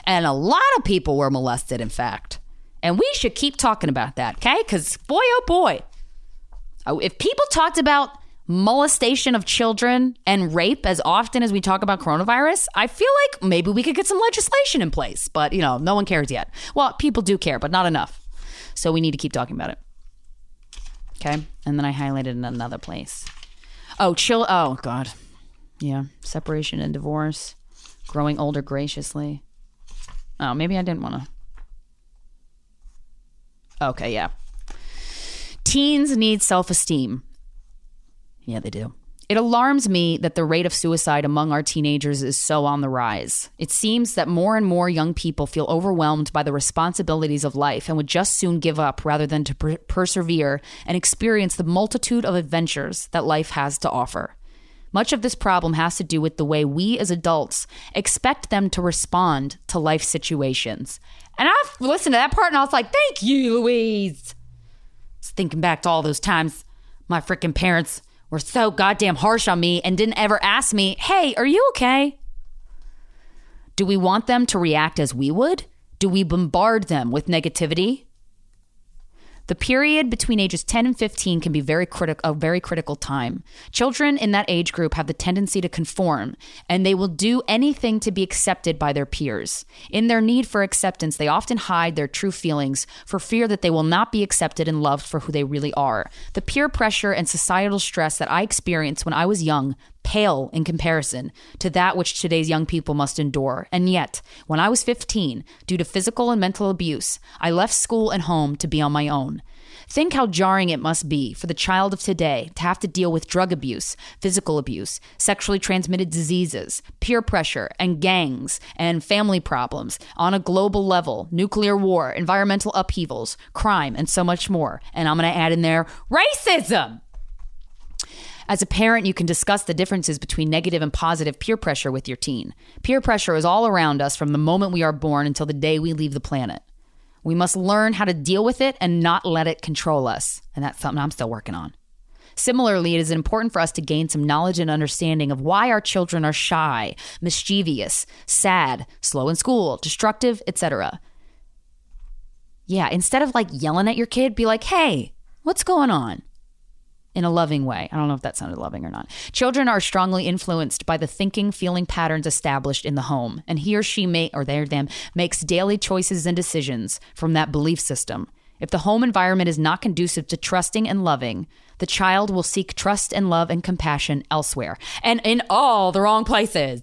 And a lot of people were molested, in fact. And we should keep talking about that, okay? Because boy, oh boy, Uh, if people talked about molestation of children and rape as often as we talk about coronavirus, I feel like maybe we could get some legislation in place. But, you know, no one cares yet. Well, people do care, but not enough. So we need to keep talking about it. Okay. And then I highlighted in another place. Oh, chill. Oh, God. Yeah. Separation and divorce. Growing older graciously. Oh, maybe I didn't want to. Okay. Yeah. Teens need self esteem. Yeah, they do. It alarms me that the rate of suicide among our teenagers is so on the rise. It seems that more and more young people feel overwhelmed by the responsibilities of life and would just soon give up rather than to per- persevere and experience the multitude of adventures that life has to offer. Much of this problem has to do with the way we as adults expect them to respond to life situations. And I listened to that part and I was like, thank you, Louise. Just thinking back to all those times my freaking parents were so goddamn harsh on me and didn't ever ask me, hey, are you okay? Do we want them to react as we would? Do we bombard them with negativity? The period between ages 10 and 15 can be very critic- a very critical time. Children in that age group have the tendency to conform, and they will do anything to be accepted by their peers. In their need for acceptance, they often hide their true feelings for fear that they will not be accepted and loved for who they really are. The peer pressure and societal stress that I experienced when I was young pale in comparison to that which today's young people must endure. And yet, when I was 15, due to physical and mental abuse, I left school and home to be on my own. Think how jarring it must be for the child of today to have to deal with drug abuse, physical abuse, sexually transmitted diseases, peer pressure, and gangs, and family problems on a global level, nuclear war, environmental upheavals, crime, and so much more. And I'm going to add in there racism. As a parent, you can discuss the differences between negative and positive peer pressure with your teen. Peer pressure is all around us from the moment we are born until the day we leave the planet. We must learn how to deal with it and not let it control us. And that's something I'm still working on. Similarly, it is important for us to gain some knowledge and understanding of why our children are shy, mischievous, sad, slow in school, destructive, etc. Yeah, instead of like yelling at your kid, be like, hey, what's going on? In a loving way. I don't know if that sounded loving or not. Children are strongly influenced by the thinking, feeling patterns established in the home, and he or she may or they or them makes daily choices and decisions from that belief system. If the home environment is not conducive to trusting and loving, the child will seek trust and love and compassion elsewhere, and in all the wrong places.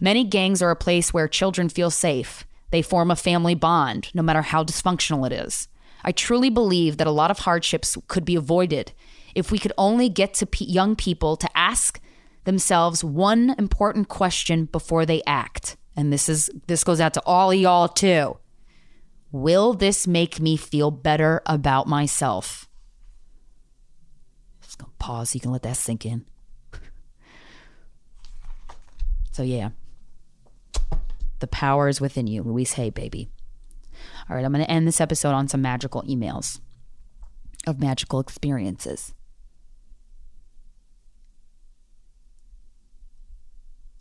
Many gangs are a place where children feel safe. They form a family bond, no matter how dysfunctional it is. I truly believe that a lot of hardships could be avoided if we could only get to p- young people to ask themselves one important question before they act. And this is this goes out to all y'all too. Will this make me feel better about myself? Just gonna pause you can let that sink in. so yeah. The power is within you. Louise Hay, baby. All right, I'm to end this episode on some magical emails of magical experiences.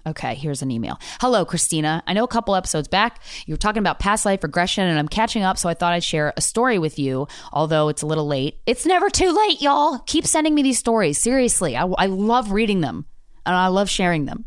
Okay, here's an email. Hello, Krystyna. I know a couple episodes back you were talking about past life regression, and I'm catching up, so I thought I'd share a story with you, although it's a little late. It's never too late, y'all. Keep sending me these stories. Seriously, I, I love reading them and I love sharing them.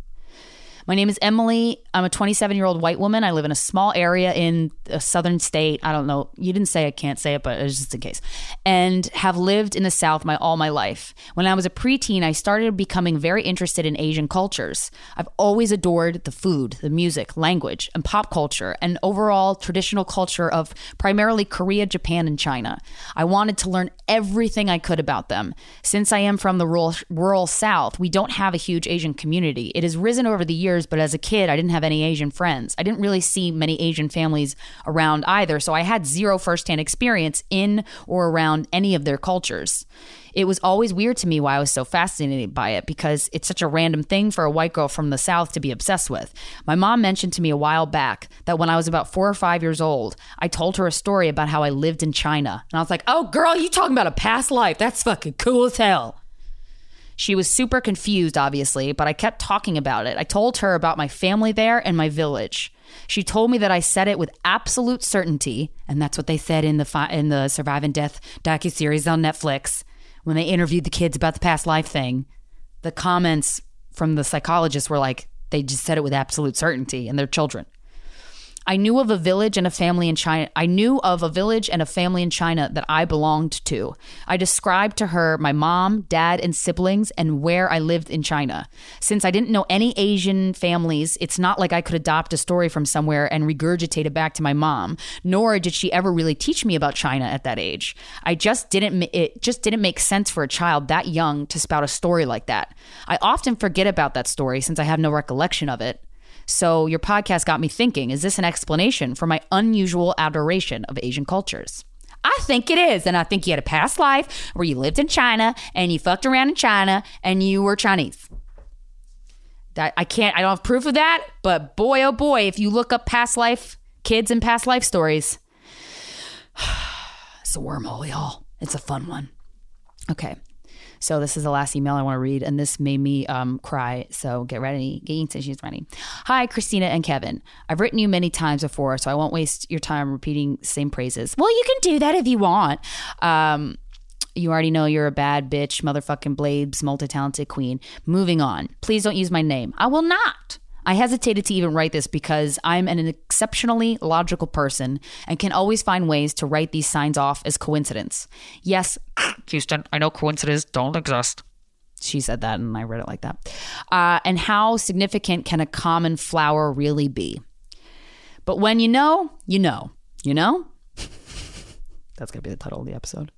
My name is Emily. I'm a 27 year old white woman. I live in a small area in a southern state. I don't know. You didn't say I can't say it, but it's just in case. And have lived in the South my all my life. When I was a preteen, I started becoming very interested in Asian cultures. I've always adored the food, the music, language, and pop culture, and overall traditional culture of primarily Korea, Japan, and China. I wanted to learn everything I could about them. Since I am from the rural, rural South, we don't have a huge Asian community. It has risen over the years, but as a kid, I didn't have any Asian friends. I didn't really see many Asian families around either, so I had zero firsthand experience in or around any of their cultures. It was always weird to me why I was so fascinated by it because it's such a random thing for a white girl from the South to be obsessed with. My mom mentioned to me a while back that when I was about four or five years old, I told her a story about how I lived in China. And I was like, oh, girl, you talking about a past life? That's fucking cool as hell. She was super confused, obviously, but I kept talking about it. I told her about my family there and my village. She told me that I said it with absolute certainty, and that's what they said in the fi- in the Surviving Death docu series on Netflix when they interviewed the kids about the past life thing. The comments from the psychologists were like they just said it with absolute certainty, and they're children. I knew of a village and a family in China. I knew of a village and a family in China that I belonged to. I described to her my mom, dad, and siblings and where I lived in China. Since I didn't know any Asian families, it's not like I could adopt a story from somewhere and regurgitate it back to my mom. Nor did she ever really teach me about China at that age. I just didn't. It just didn't make sense for a child that young to spout a story like that. I often forget about that story since I have no recollection of it. So your podcast got me thinking is this an explanation for my unusual adoration of Asian cultures? I think it is. And I think you had a past life where you lived in China and you fucked around in China and you were Chinese. That I can't. I don't have proof of that. But boy, oh boy, if you look up past life kids and past life stories, it's a wormhole, y'all. It's a fun one. Okay. So this is the last email I want to read, and this made me um, cry. So get ready, get into she's ready. Hi, Krystyna and Kevin. I've written you many times before, so I won't waste your time repeating the same praises. Well, you can do that if you want. Um, you already know you're a bad bitch, motherfucking blades, multi-talented queen. Moving on. Please don't use my name. I will not. I hesitated to even write this because I'm an exceptionally logical person and can always find ways to write these signs off as coincidence. Yes, Houston, I know coincidences don't exist. She said that, and I read it like that. Uh, and how significant can a common flower really be? But when you know, you know. You know? That's going to be the title of the episode.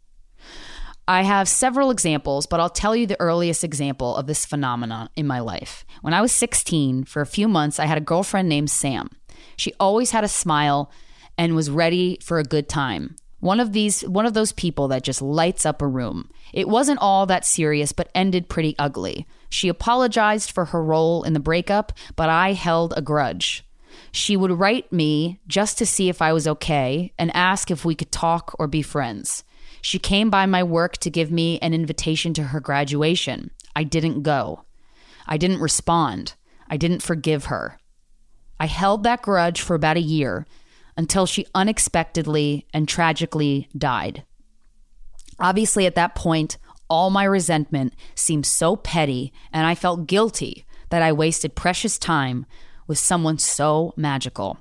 I have several examples, but I'll tell you the earliest example of this phenomenon in my life. When I was 16, for a few months, I had a girlfriend named Sam. She always had a smile and was ready for a good time. One of these one of those people that just lights up a room. It wasn't all that serious but ended pretty ugly. She apologized for her role in the breakup, but I held a grudge. She would write me just to see if I was okay and ask if we could talk or be friends. She came by my work to give me an invitation to her graduation. I didn't go. I didn't respond. I didn't forgive her. I held that grudge for about a year until she unexpectedly and tragically died. Obviously, at that point, all my resentment seemed so petty, and I felt guilty that I wasted precious time with someone so magical.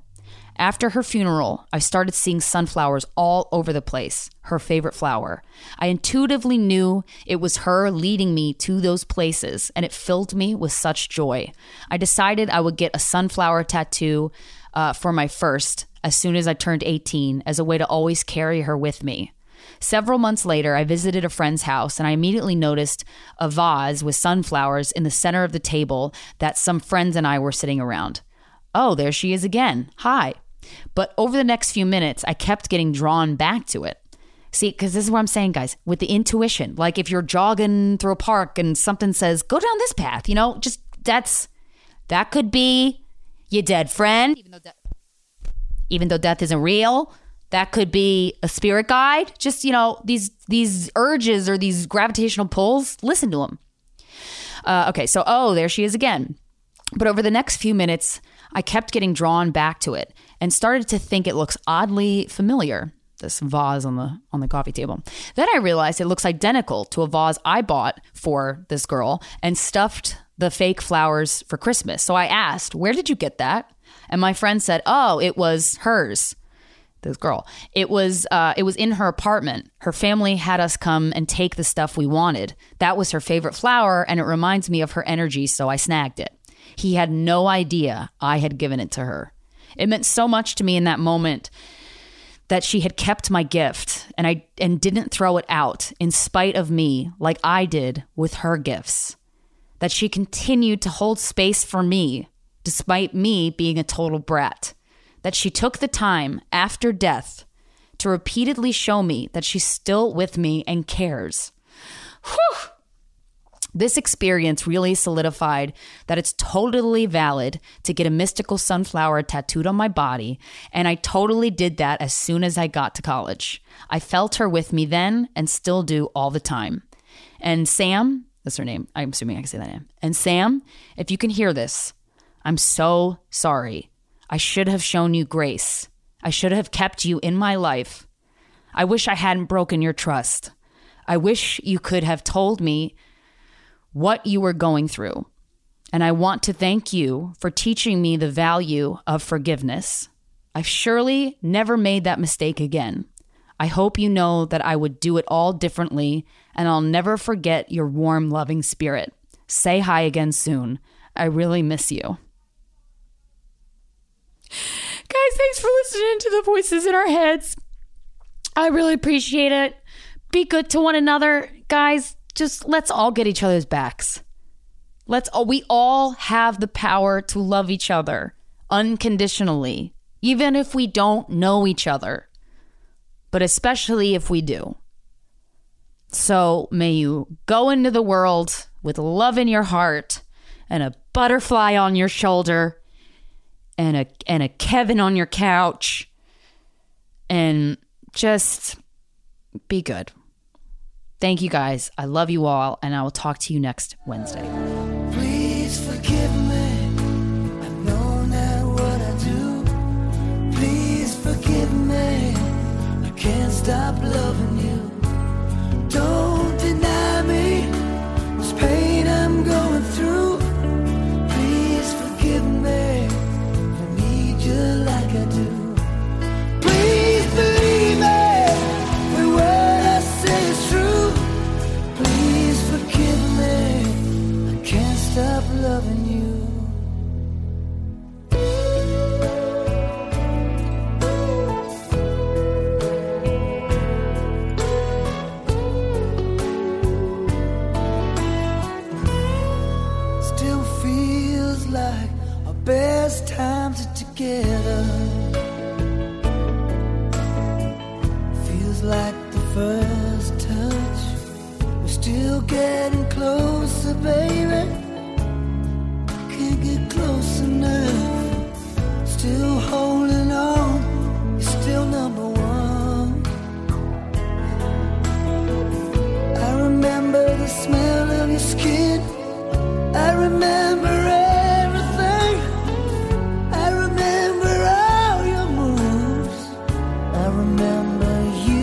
After her funeral, I started seeing sunflowers all over the place, her favorite flower. I intuitively knew it was her leading me to those places, and it filled me with such joy. I decided I would get a sunflower tattoo uh, for my first as soon as I turned 18 as a way to always carry her with me. Several months later, I visited a friend's house and I immediately noticed a vase with sunflowers in the center of the table that some friends and I were sitting around. Oh, there she is again. Hi. But over the next few minutes, I kept getting drawn back to it. See, because this is what I'm saying, guys, with the intuition. Like if you're jogging through a park and something says, go down this path, you know, just that's, that could be your dead friend, even though, de- even though death isn't real. That could be a spirit guide. Just, you know, these, these urges or these gravitational pulls, listen to them. Uh, okay, so, oh, there she is again. But over the next few minutes, I kept getting drawn back to it and started to think it looks oddly familiar. This vase on the on the coffee table. Then I realized it looks identical to a vase I bought for this girl and stuffed the fake flowers for Christmas. So I asked, "Where did you get that?" And my friend said, "Oh, it was hers." This girl. It was uh, it was in her apartment. Her family had us come and take the stuff we wanted. That was her favorite flower, and it reminds me of her energy, so I snagged it. He had no idea I had given it to her. It meant so much to me in that moment that she had kept my gift and I and didn't throw it out in spite of me like I did with her gifts. That she continued to hold space for me despite me being a total brat. That she took the time after death to repeatedly show me that she's still with me and cares. Whew. This experience really solidified that it's totally valid to get a mystical sunflower tattooed on my body, and I totally did that as soon as I got to college. I felt her with me then and still do all the time. And Sam, that's her name. I'm assuming I can say that name. And Sam, if you can hear this, I'm so sorry. I should have shown you grace. I should have kept you in my life. I wish I hadn't broken your trust. I wish you could have told me what you were going through. And I want to thank you for teaching me the value of forgiveness. I've surely never made that mistake again. I hope you know that I would do it all differently, and I'll never forget your warm, loving spirit. Say hi again soon. I really miss you. Guys, thanks for listening to the voices in our heads. I really appreciate it. Be good to one another. Guys, just let's all get each other's backs. Let's all, we all have the power to love each other unconditionally, even if we don't know each other, but especially if we do. So may you go into the world with love in your heart and a butterfly on your shoulder and a and a Kevin on your couch and just be good. Thank you guys. I love you all, and I will talk to you next Wednesday. Please forgive me. I know not what I do. Please forgive me. I can't stop loving. best times are together. Feels like the first touch. We're still getting closer, baby. Can't get close enough. Still holding on. You're still number one. I remember the smell of your skin. I remember. remember you.